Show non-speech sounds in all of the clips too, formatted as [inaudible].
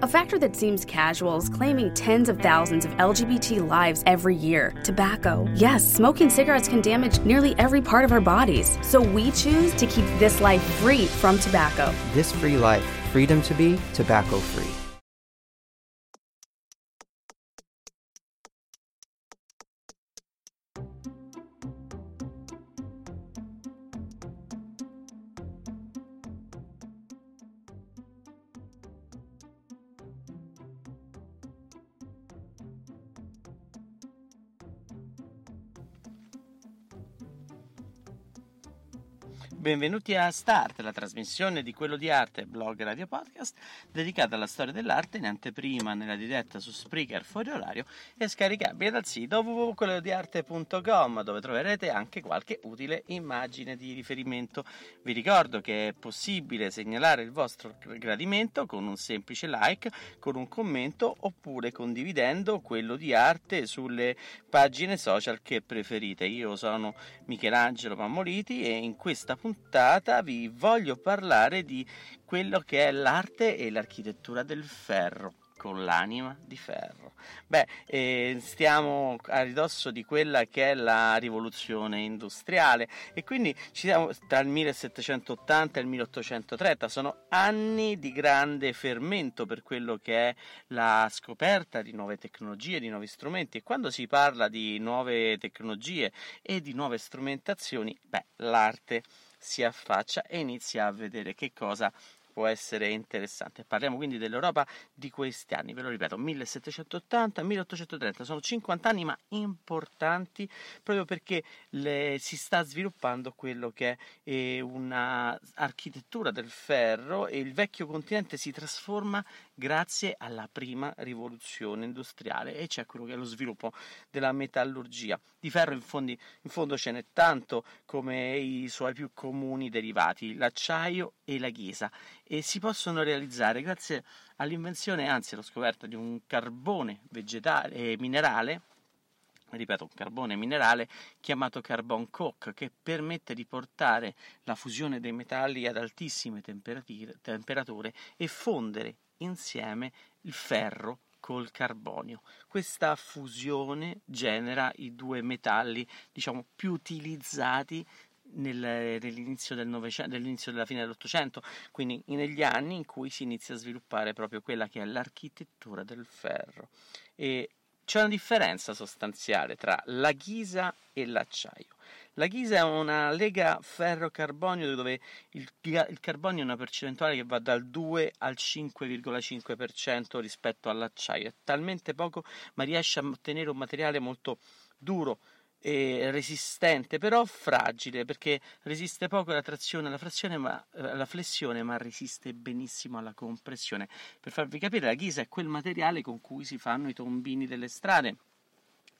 A factor that seems casual is claiming tens of thousands of LGBT lives every year. Tobacco. Yes, smoking cigarettes can damage nearly every part of our bodies. So we choose to keep this life free from tobacco. This free life, freedom to be tobacco free. Benvenuti a Start, la trasmissione di Quello di Arte, blog radio podcast, dedicata alla storia dell'arte in anteprima nella diretta su Spreaker fuori orario e scaricabile dal sito www.quellodiarte.com dove troverete anche qualche utile immagine di riferimento. Vi ricordo che è possibile segnalare il vostro gradimento con un semplice like, con un commento oppure condividendo quello di arte sulle pagine social che preferite. Io sono Michelangelo Mammoliti e in questa puntata puntata vi voglio parlare di quello che è l'arte e l'architettura del ferro con l'anima di ferro. Beh, eh, stiamo a ridosso di quella che è la rivoluzione industriale e quindi ci siamo tra il 1780 e il 1830, sono anni di grande fermento per quello che è la scoperta di nuove tecnologie, di nuovi strumenti e quando si parla di nuove tecnologie e di nuove strumentazioni, beh, l'arte si affaccia e inizia a vedere che cosa può essere interessante. Parliamo quindi dell'Europa di questi anni, ve lo ripeto, 1780-1830, sono 50 anni ma importanti proprio perché le, si sta sviluppando quello che è eh, un'architettura del ferro e il vecchio continente si trasforma grazie alla prima rivoluzione industriale e c'è quello che è lo sviluppo della metallurgia. Di ferro in, fondi, in fondo ce n'è tanto come i suoi più comuni derivati, l'acciaio e la ghisa e si possono realizzare grazie all'invenzione, anzi alla scoperta di un carbone vegetale e minerale ripeto, un carbone minerale chiamato carbon coke che permette di portare la fusione dei metalli ad altissime temperature e fondere insieme il ferro col carbonio. Questa fusione genera i due metalli, diciamo, più utilizzati nel, nell'inizio, del nell'inizio della fine dell'Ottocento, quindi negli anni in cui si inizia a sviluppare proprio quella che è l'architettura del ferro. E c'è una differenza sostanziale tra la ghisa e l'acciaio. La ghisa è una lega ferro-carbonio dove il, il, carbonio è una percentuale che va dal 2 al 5,5% rispetto all'acciaio. È talmente poco, ma riesce a ottenere un materiale molto duro, resistente, però fragile perché resiste poco alla trazione, alla, frazione, ma, eh, alla flessione, ma resiste benissimo alla compressione. Per farvi capire, la ghisa è quel materiale con cui si fanno i tombini delle strade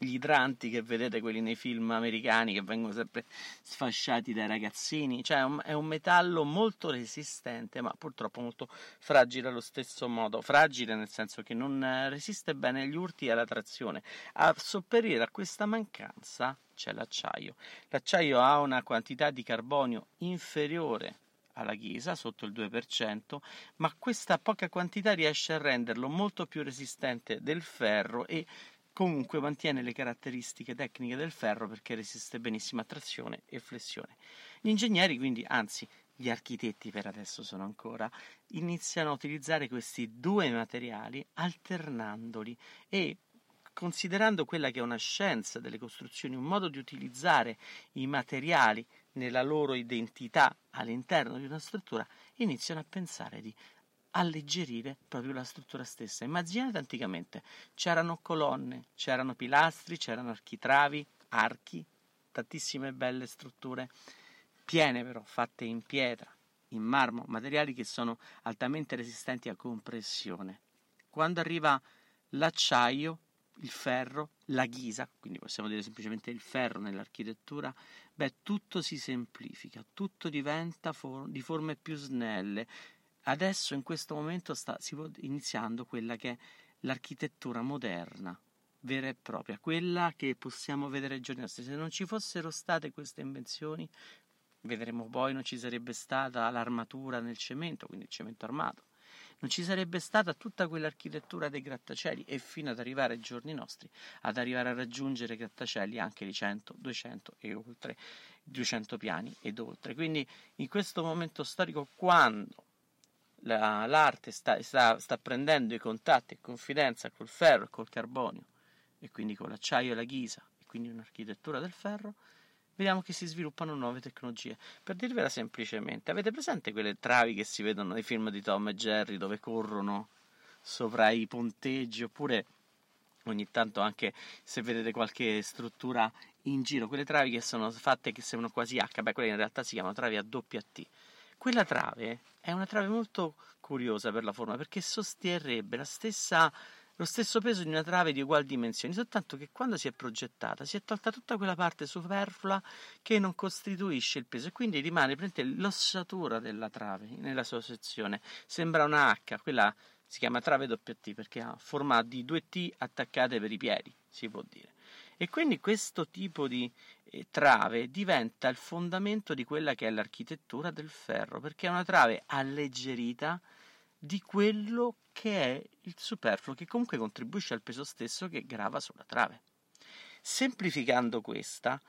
gli idranti che vedete, quelli nei film americani che vengono sempre sfasciati dai ragazzini, cioè è un metallo molto resistente, ma purtroppo molto fragile allo stesso modo. Fragile nel senso che non resiste bene agli urti e alla trazione. A sopperire a questa mancanza c'è l'acciaio. L'acciaio ha una quantità di carbonio inferiore alla ghisa, sotto il 2%, ma questa poca quantità riesce a renderlo molto più resistente del ferro e comunque mantiene le caratteristiche tecniche del ferro perché resiste benissimo a trazione e flessione. Gli ingegneri, quindi, anzi, gli architetti per adesso sono ancora, iniziano a utilizzare questi due materiali alternandoli e considerando quella che è una scienza delle costruzioni, un modo di utilizzare i materiali nella loro identità all'interno di una struttura, iniziano a pensare di alleggerire proprio la struttura stessa. Immaginate anticamente, c'erano colonne, c'erano pilastri, c'erano architravi, archi, tantissime belle strutture, piene però, fatte in pietra, in marmo, materiali che sono altamente resistenti a compressione. Quando arriva l'acciaio, il ferro, la ghisa, quindi possiamo dire semplicemente il ferro nell'architettura, beh, tutto si semplifica, tutto diventa for- di forme più snelle, Adesso in questo momento sta iniziando quella che è l'architettura moderna, vera e propria, quella che possiamo vedere ai giorni nostri. Se non ci fossero state queste invenzioni, vedremo poi non ci sarebbe stata l'armatura nel cemento, quindi il cemento armato. non ci sarebbe stata tutta quell'architettura dei grattacieli e fino ad arrivare ai giorni nostri, ad arrivare a raggiungere grattacieli anche di 100, 200 e oltre, 200 piani ed oltre. Quindi in questo momento storico, quando la, l'arte sta, sta, sta prendendo i contatti e confidenza col ferro e col carbonio, e quindi con l'acciaio e la ghisa, e quindi un'architettura del ferro, vediamo che si sviluppano nuove tecnologie. Per dirvela semplicemente, avete presente quelle travi che si vedono nei film di Tom e Jerry dove corrono sopra i ponteggi oppure ogni tanto anche se vedete qualche struttura in giro, quelle travi che sono fatte che sembrano quasi H, beh quelle in realtà si chiamano travi a doppia T. Quella trave è una trave molto curiosa per la forma perché sosterrebbe stessa lo stesso peso di una trave di uguali dimensioni, soltanto che quando si è progettata si è tolta tutta quella parte superflua che non costituisce il peso e quindi rimane l'ossatura della trave nella sua sezione. Sembra una H, quella si chiama trave WT perché ha forma di due T attaccate per i piedi, si può dire. E quindi questo tipo di trave diventa il fondamento di quella che è l'architettura del ferro, perché è una trave alleggerita di quello che è il superfluo, che comunque contribuisce al peso stesso che grava sulla trave. Semplificando questa,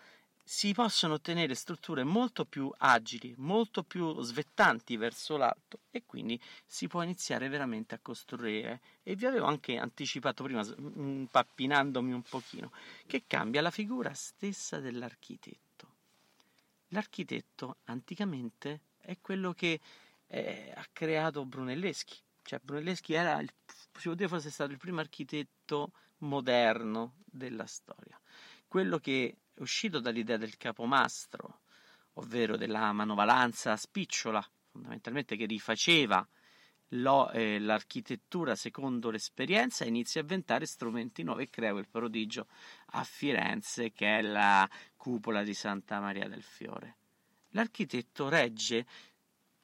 si possono ottenere strutture molto più agili, molto più svettanti verso l'alto e quindi si può iniziare veramente a costruire. E vi avevo anche anticipato prima, impappinandomi un pochino, che cambia la figura stessa dell'architetto. L'architetto anticamente è quello che eh, ha creato Brunelleschi. Cioè, Brunelleschi era, il, si può dire, fosse stato il primo architetto moderno della storia. Quello che è uscito dall'idea del capomastro, ovvero della manovalanza spicciola, fondamentalmente che rifaceva lo, eh, l'architettura secondo l'esperienza inizia a inventare strumenti nuovi e crea quel prodigio a Firenze che è la cupola di Santa Maria del Fiore. L'architetto regge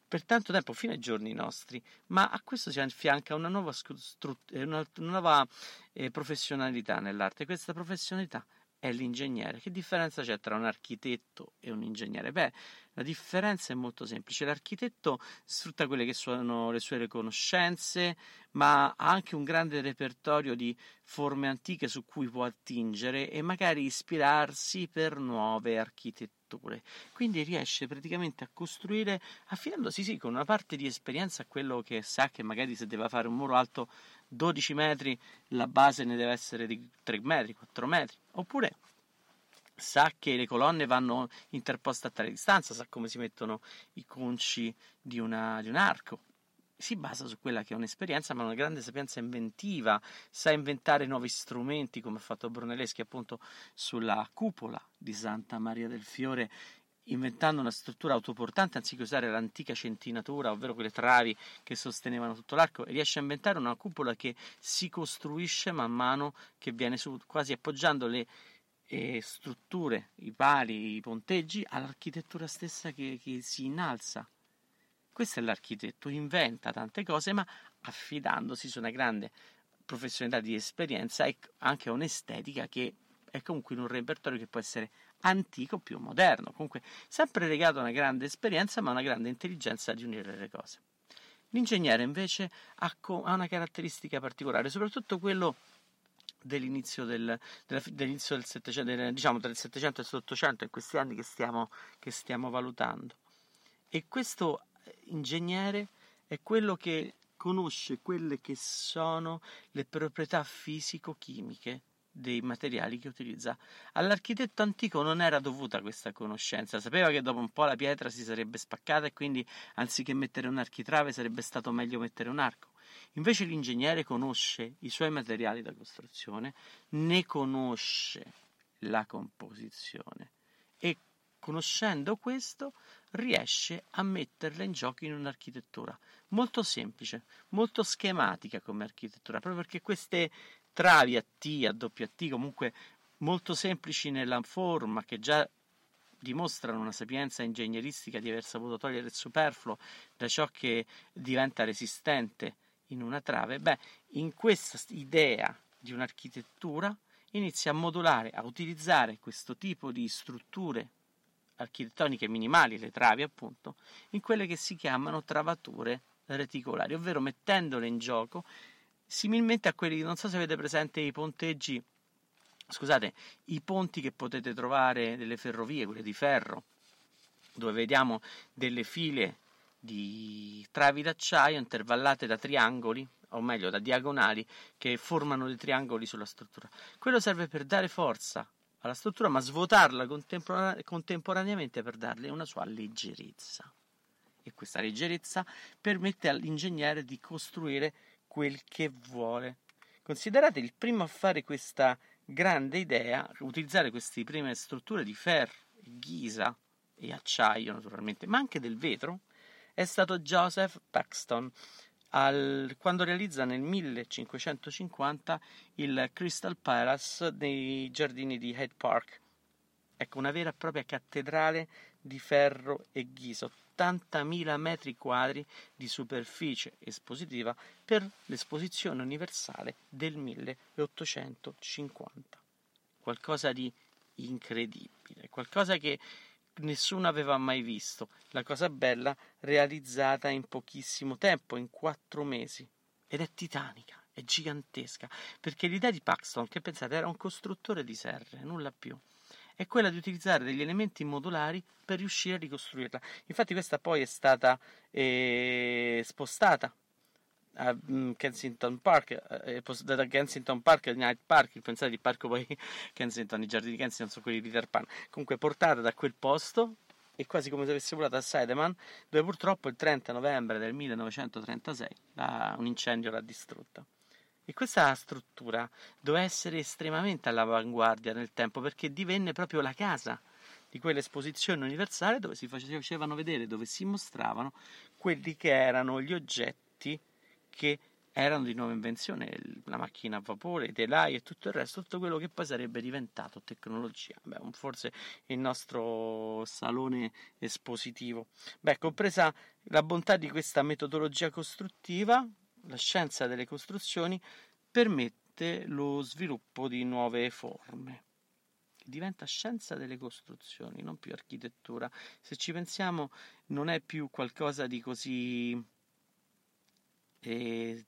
per tanto tempo fino ai giorni nostri, ma a questo si affianca una nuova, stru- eh, una, nuova eh, professionalità nell'arte. Questa professionalità è l'ingegnere. Che differenza c'è tra un architetto e un ingegnere? Beh, la differenza è molto semplice. L'architetto sfrutta quelle che sono le sue conoscenze, ma ha anche un grande repertorio di forme antiche su cui può attingere e magari ispirarsi per nuove architetture strutture. Quindi riesce praticamente a costruire affidandosi sì con una parte di esperienza a quello che sa che magari se deve fare un muro alto 12 metri, la base ne deve essere di 3 metri, 4 metri, oppure sa che le colonne vanno interposte a tale distanza, sa come si mettono i conci di, una, di un arco si basa su quella che è un'esperienza, ma una grande sapienza inventiva, sa inventare nuovi strumenti, come ha fatto Brunelleschi appunto sulla cupola di Santa Maria del Fiore, inventando una struttura autoportante anziché usare l'antica centinatura, ovvero quelle travi che sostenevano tutto l'arco, e riesce a inventare una cupola che si costruisce man mano che viene su, quasi appoggiando le eh, strutture, i pali, i ponteggi all'architettura stessa che, che si innalza questo è l'architetto, inventa tante cose, ma affidandosi su una grande professionalità di esperienza e anche un'estetica che è comunque in un repertorio che può essere antico più moderno, comunque sempre legato a una grande esperienza ma a una grande intelligenza di unire le cose. L'ingegnere invece ha, una caratteristica particolare, soprattutto quello dell'inizio del, dell'inizio del 700, del, diciamo del 700 e 800 in questi anni che stiamo, che stiamo valutando. E questo ingegnere è quello che conosce quelle che sono le proprietà fisico-chimiche dei materiali che utilizza. All'architetto antico non era dovuta questa conoscenza, sapeva che dopo un po' la pietra si sarebbe spaccata e quindi anziché mettere un architrave sarebbe stato meglio mettere un arco. Invece l'ingegnere conosce i suoi materiali da costruzione, ne conosce la composizione e conoscendo questo riesce a metterla in gioco in un'architettura molto semplice, molto schematica come architettura, proprio perché queste travi a T, a doppia T, comunque molto semplici nella forma, che già dimostrano una sapienza ingegneristica di aver saputo togliere il superfluo da ciò che diventa resistente in una trave, beh, in questa idea di un'architettura inizia a modulare, a utilizzare questo tipo di strutture architettoniche minimali, le travi appunto, in quelle che si chiamano travature reticolari, ovvero mettendole in gioco similmente a quelli, non so se avete presente i ponteggi, scusate, i ponti che potete trovare delle ferrovie, quelle di ferro, dove vediamo delle file di travi d'acciaio intervallate da triangoli, o meglio da diagonali, che formano dei triangoli sulla struttura. Quello serve per dare forza alla struttura, ma svuotarla contempora- contemporaneamente per darle una sua leggerezza. E questa leggerezza permette all'ingegnere di costruire quel che vuole. Considerate il primo a fare questa grande idea, utilizzare queste prime strutture di ferro, ghisa e acciaio naturalmente, ma anche del vetro, è stato Joseph Paxton, al, quando realizza nel 1550 il Crystal Palace nei giardini di Hyde Park. Ecco, una vera e propria cattedrale di ferro e ghisa, 80.000 metri quadri di superficie espositiva per l'esposizione universale del 1850. Qualcosa di incredibile, qualcosa che nessuno aveva mai visto. La cosa bella realizzata in pochissimo tempo, in quattro mesi. Ed è titanica, è gigantesca, perché l'idea di Paxton, che pensate era un costruttore di serre, nulla più, è quella di utilizzare degli elementi modulari per riuscire a ricostruirla. Infatti questa poi è stata eh, spostata a mm, Kensington Park, eh, da Kensington Park a Night Park, pensate di parco poi [laughs] Kensington, i giardini di Kensington sono quelli di Peter Pan, comunque portata da quel posto e quasi come se avesse volato a Sideman, dove purtroppo il 30 novembre del 1936 la, un incendio l'ha distrutta. E questa struttura doveva essere estremamente all'avanguardia nel tempo perché divenne proprio la casa di quell'esposizione universale dove si facevano vedere, dove si mostravano quelli che erano gli oggetti che erano di nuova invenzione, la macchina a vapore, i telai e tutto il resto, tutto quello che poi sarebbe diventato tecnologia. Beh, forse il nostro salone espositivo. Beh, compresa la bontà di questa metodologia costruttiva, la scienza delle costruzioni permette lo sviluppo di nuove forme. Diventa scienza delle costruzioni, non più architettura. Se ci pensiamo, non è più qualcosa di così eh,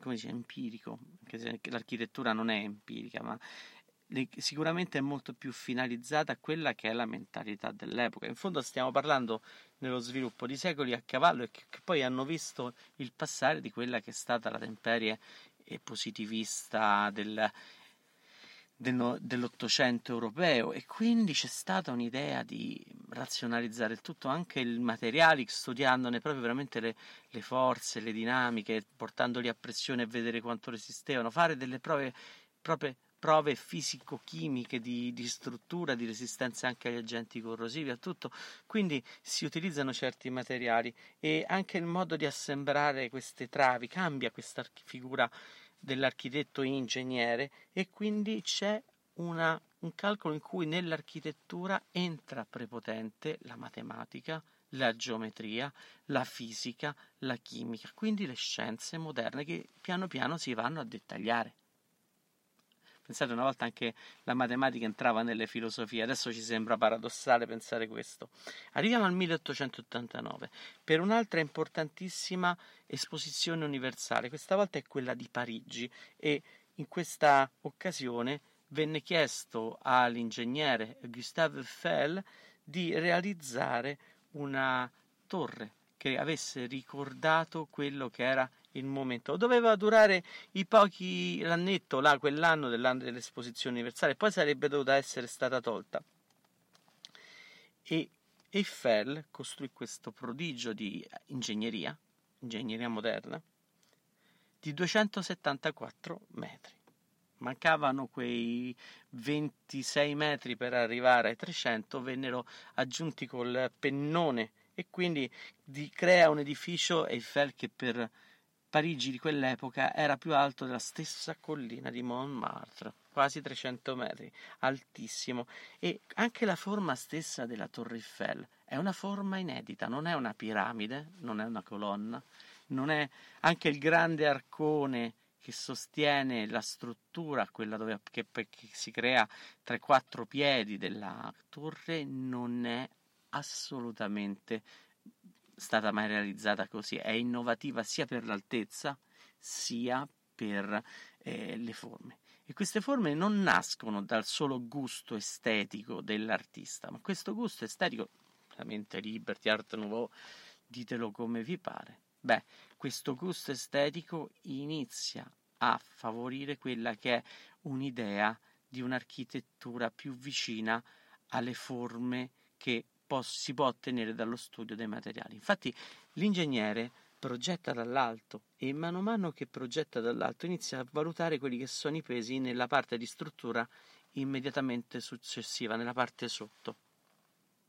come dice, empirico, anche se l'architettura non è empirica, ma sicuramente è molto più finalizzata a quella che è la mentalità dell'epoca. In fondo stiamo parlando nello sviluppo di secoli a cavallo e che, che poi hanno visto il passare di quella che è stata la temperie positivista del, del, dell'Ottocento europeo e quindi c'è stata un'idea di razionalizzare il tutto, anche i materiali, studiandone proprio veramente le, le forze, le dinamiche, portandoli a pressione e vedere quanto resistevano, fare delle prove proprio prove fisico-chimiche di, di, struttura, di resistenza anche agli agenti corrosivi, a tutto. Quindi si utilizzano certi materiali e anche il modo di assemblare queste travi cambia questa figura dell'architetto ingegnere e quindi c'è una, un calcolo in cui nell'architettura entra prepotente la matematica, la geometria, la fisica, la chimica, quindi le scienze moderne che piano piano si vanno a dettagliare. Pensate, una volta anche la matematica entrava nelle filosofie, adesso ci sembra paradossale pensare questo. Arriviamo al 1889 per un'altra importantissima esposizione universale, questa volta è quella di Parigi e in questa occasione venne chiesto all'ingegnere Gustave Eiffel di realizzare una torre che avesse ricordato quello che era il momento. Doveva durare i pochi l'annetto, là, quell'anno dell'anno dell'esposizione universale, poi sarebbe dovuta essere stata tolta. E Eiffel costruì questo prodigio di ingegneria, ingegneria moderna, di 274 metri. Mancavano quei 26 metri per arrivare ai 300, vennero aggiunti col pennone e quindi crea un edificio Eiffel che per Parigi di quell'epoca era più alto della stessa collina di Montmartre, quasi 300 metri, altissimo, e anche la forma stessa della Torre Eiffel è una forma inedita, non è una piramide, non è una colonna, non è anche il grande arcone che sostiene la struttura, quella dove, che, che si crea tra i quattro piedi della torre, non è assolutamente stata mai realizzata così, è innovativa sia per l'altezza sia per eh, le forme. E queste forme non nascono dal solo gusto estetico dell'artista, ma questo gusto estetico, veramente Liberty, Art Nouveau, ditelo come vi pare, beh, questo gusto estetico inizia a favorire quella che è un'idea di un'architettura più vicina alle forme che si può ottenere dallo studio dei materiali. Infatti l'ingegnere progetta dall'alto e man mano che progetta dall'alto inizia a valutare quelli che sono i pesi nella parte di struttura immediatamente successiva, nella parte sotto.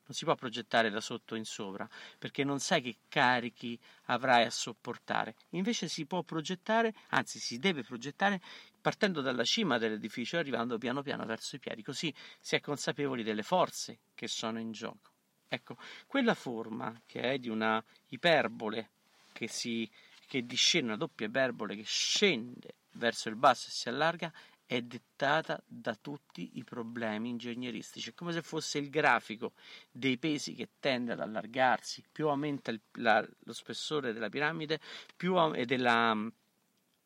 Non si può progettare da sotto in sopra perché non sai che carichi avrai a sopportare. Invece si può progettare, anzi si deve progettare partendo dalla cima dell'edificio e arrivando piano piano verso i piedi, così si è consapevoli delle forze che sono in gioco. Ecco, quella forma che è di una iperbole che, si, che discende, una doppia iperbole che scende verso il basso e si allarga, è dettata da tutti i problemi ingegneristici. È come se fosse il grafico dei pesi che tende ad allargarsi. Più aumenta il, la, lo spessore della piramide più, e della,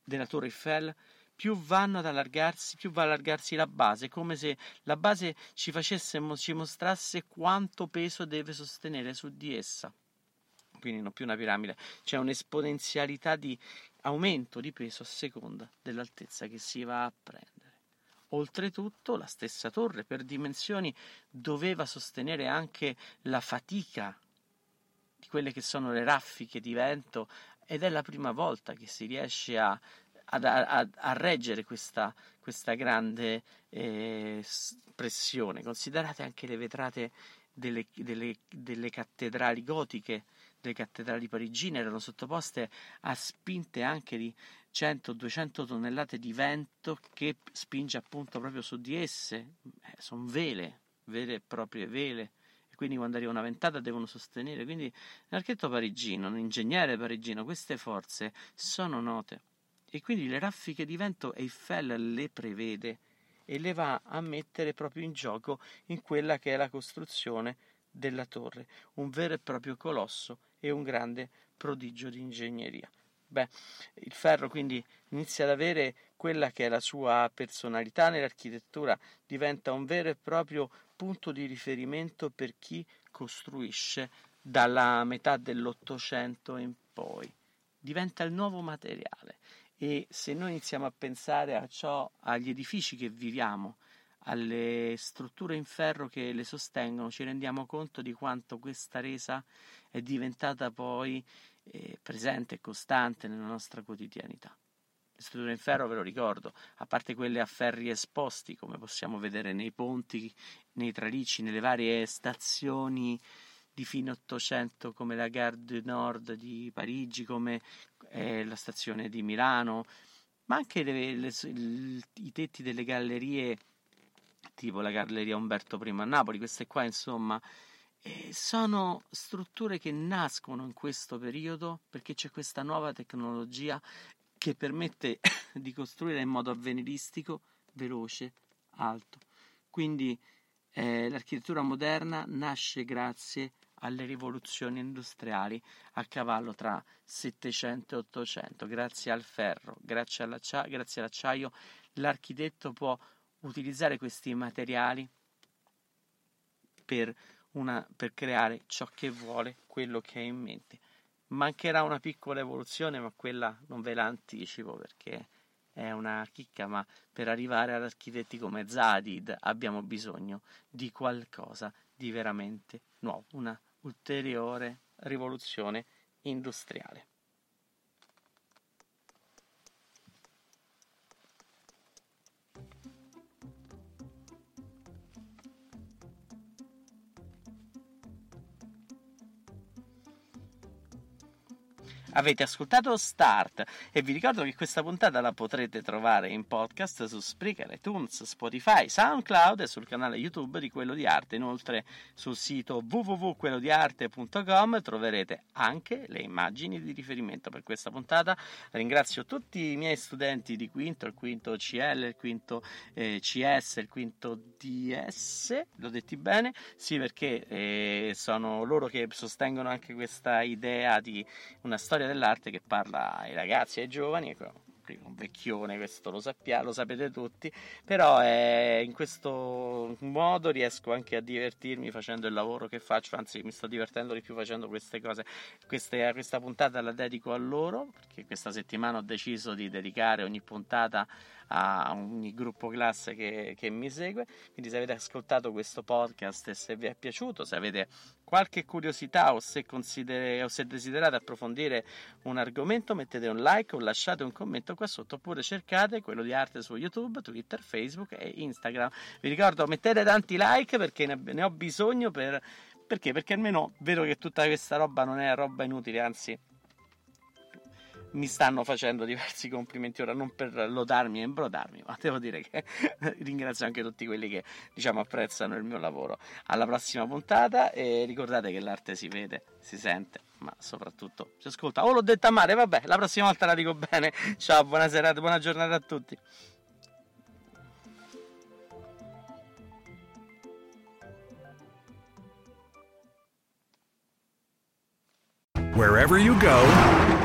della Torre Eiffel, più vanno ad allargarsi, più va ad allargarsi la base, come se la base ci facesse, ci mostrasse quanto peso deve sostenere su di essa. Quindi non più una piramide, c'è un'esponenzialità di aumento di peso a seconda dell'altezza che si va a prendere. Oltretutto la stessa torre per dimensioni doveva sostenere anche la fatica di quelle che sono le raffiche di vento ed è la prima volta che si riesce a, a, a, a reggere questa, questa grande eh, pressione. Considerate anche le vetrate delle, delle, delle cattedrali gotiche le cattedrali parigine erano sottoposte a spinte anche di 100-200 tonnellate di vento che spinge appunto proprio su di esse. Eh, sono vele, vere e proprie vele. Quindi quando arriva una ventata devono sostenere. Quindi l'architetto parigino, un ingegnere parigino, queste forze sono note. E quindi le raffiche di vento Eiffel le prevede e le va a mettere proprio in gioco in quella che è la costruzione della torre, un vero e proprio colosso e un grande prodigio di ingegneria. Beh, il ferro quindi inizia ad avere quella che è la sua personalità nell'architettura, diventa un vero e proprio punto di riferimento per chi costruisce dalla metà dell'Ottocento in poi. Diventa il nuovo materiale e se noi iniziamo a pensare a ciò, agli edifici che viviamo, alle strutture in ferro che le sostengono, ci rendiamo conto di quanto questa resa è diventata poi eh, presente e costante nella nostra quotidianità. Le strutture in ferro, ve lo ricordo, a parte quelle a ferri esposti, come possiamo vedere nei ponti, nei tralicci, nelle varie stazioni di fine Ottocento, come la Gare du Nord di Parigi, come eh, la stazione di Milano, ma anche le, le, i tetti delle gallerie tipo la Galleria Umberto I a Napoli, queste qua insomma eh, sono strutture che nascono in questo periodo perché c'è questa nuova tecnologia che permette [laughs] di costruire in modo avveniristico, veloce, alto. Quindi eh, l'architettura moderna nasce grazie alle rivoluzioni industriali a cavallo tra 700 e 800, grazie al ferro, grazie, all'accia- grazie all'acciaio, l'architetto può utilizzare questi materiali per, una, per creare ciò che vuole, quello che ha in mente. Mancherà una piccola evoluzione, ma quella non ve la anticipo perché è una chicca, ma per arrivare ad architetti come Zadid abbiamo bisogno di qualcosa di veramente nuovo, una ulteriore rivoluzione industriale. Avete ascoltato Start e vi ricordo che questa puntata la potrete trovare in podcast su Spreaker, iTunes, Spotify, SoundCloud e sul canale YouTube di Quello di Arte. Inoltre sul sito www.quellodiarte.com troverete anche le immagini di riferimento per questa puntata. Ringrazio tutti i miei studenti di quinto, il quinto CL, il quinto eh, CS, il quinto DS, l'ho detti bene? Sì, perché eh, sono loro che sostengono anche questa idea di una storia storia dell'arte che parla ai ragazzi e ai giovani, un vecchione, questo lo, sappia, lo sapete tutti, però è, in questo modo riesco anche a divertirmi facendo il lavoro che faccio, anzi mi sto divertendo di più facendo queste cose. Queste, questa puntata la dedico a loro, perché questa settimana ho deciso di dedicare ogni puntata a ogni gruppo classe che, che mi segue. Quindi, se avete ascoltato questo podcast e se vi è piaciuto, se avete qualche curiosità o se, o se desiderate approfondire un argomento, mettete un like o lasciate un commento qua sotto oppure cercate quello di arte su YouTube, Twitter, Facebook e Instagram. Vi ricordo, mettete tanti like perché ne ho bisogno per, perché? Perché almeno vedo che tutta questa roba non è roba inutile, anzi mi stanno facendo diversi complimenti ora, non per lodarmi e imbrodarmi, ma devo dire che [laughs] ringrazio anche tutti quelli che diciamo apprezzano il mio lavoro. Alla prossima puntata e ricordate che l'arte si vede, si sente, ma soprattutto si ascolta. Oh, l'ho detta male, vabbè, la prossima volta la dico bene. [laughs] Ciao, buona serata, buona giornata a tutti. Wherever you go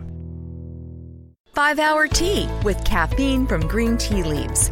5 Hour Tea with caffeine from green tea leaves.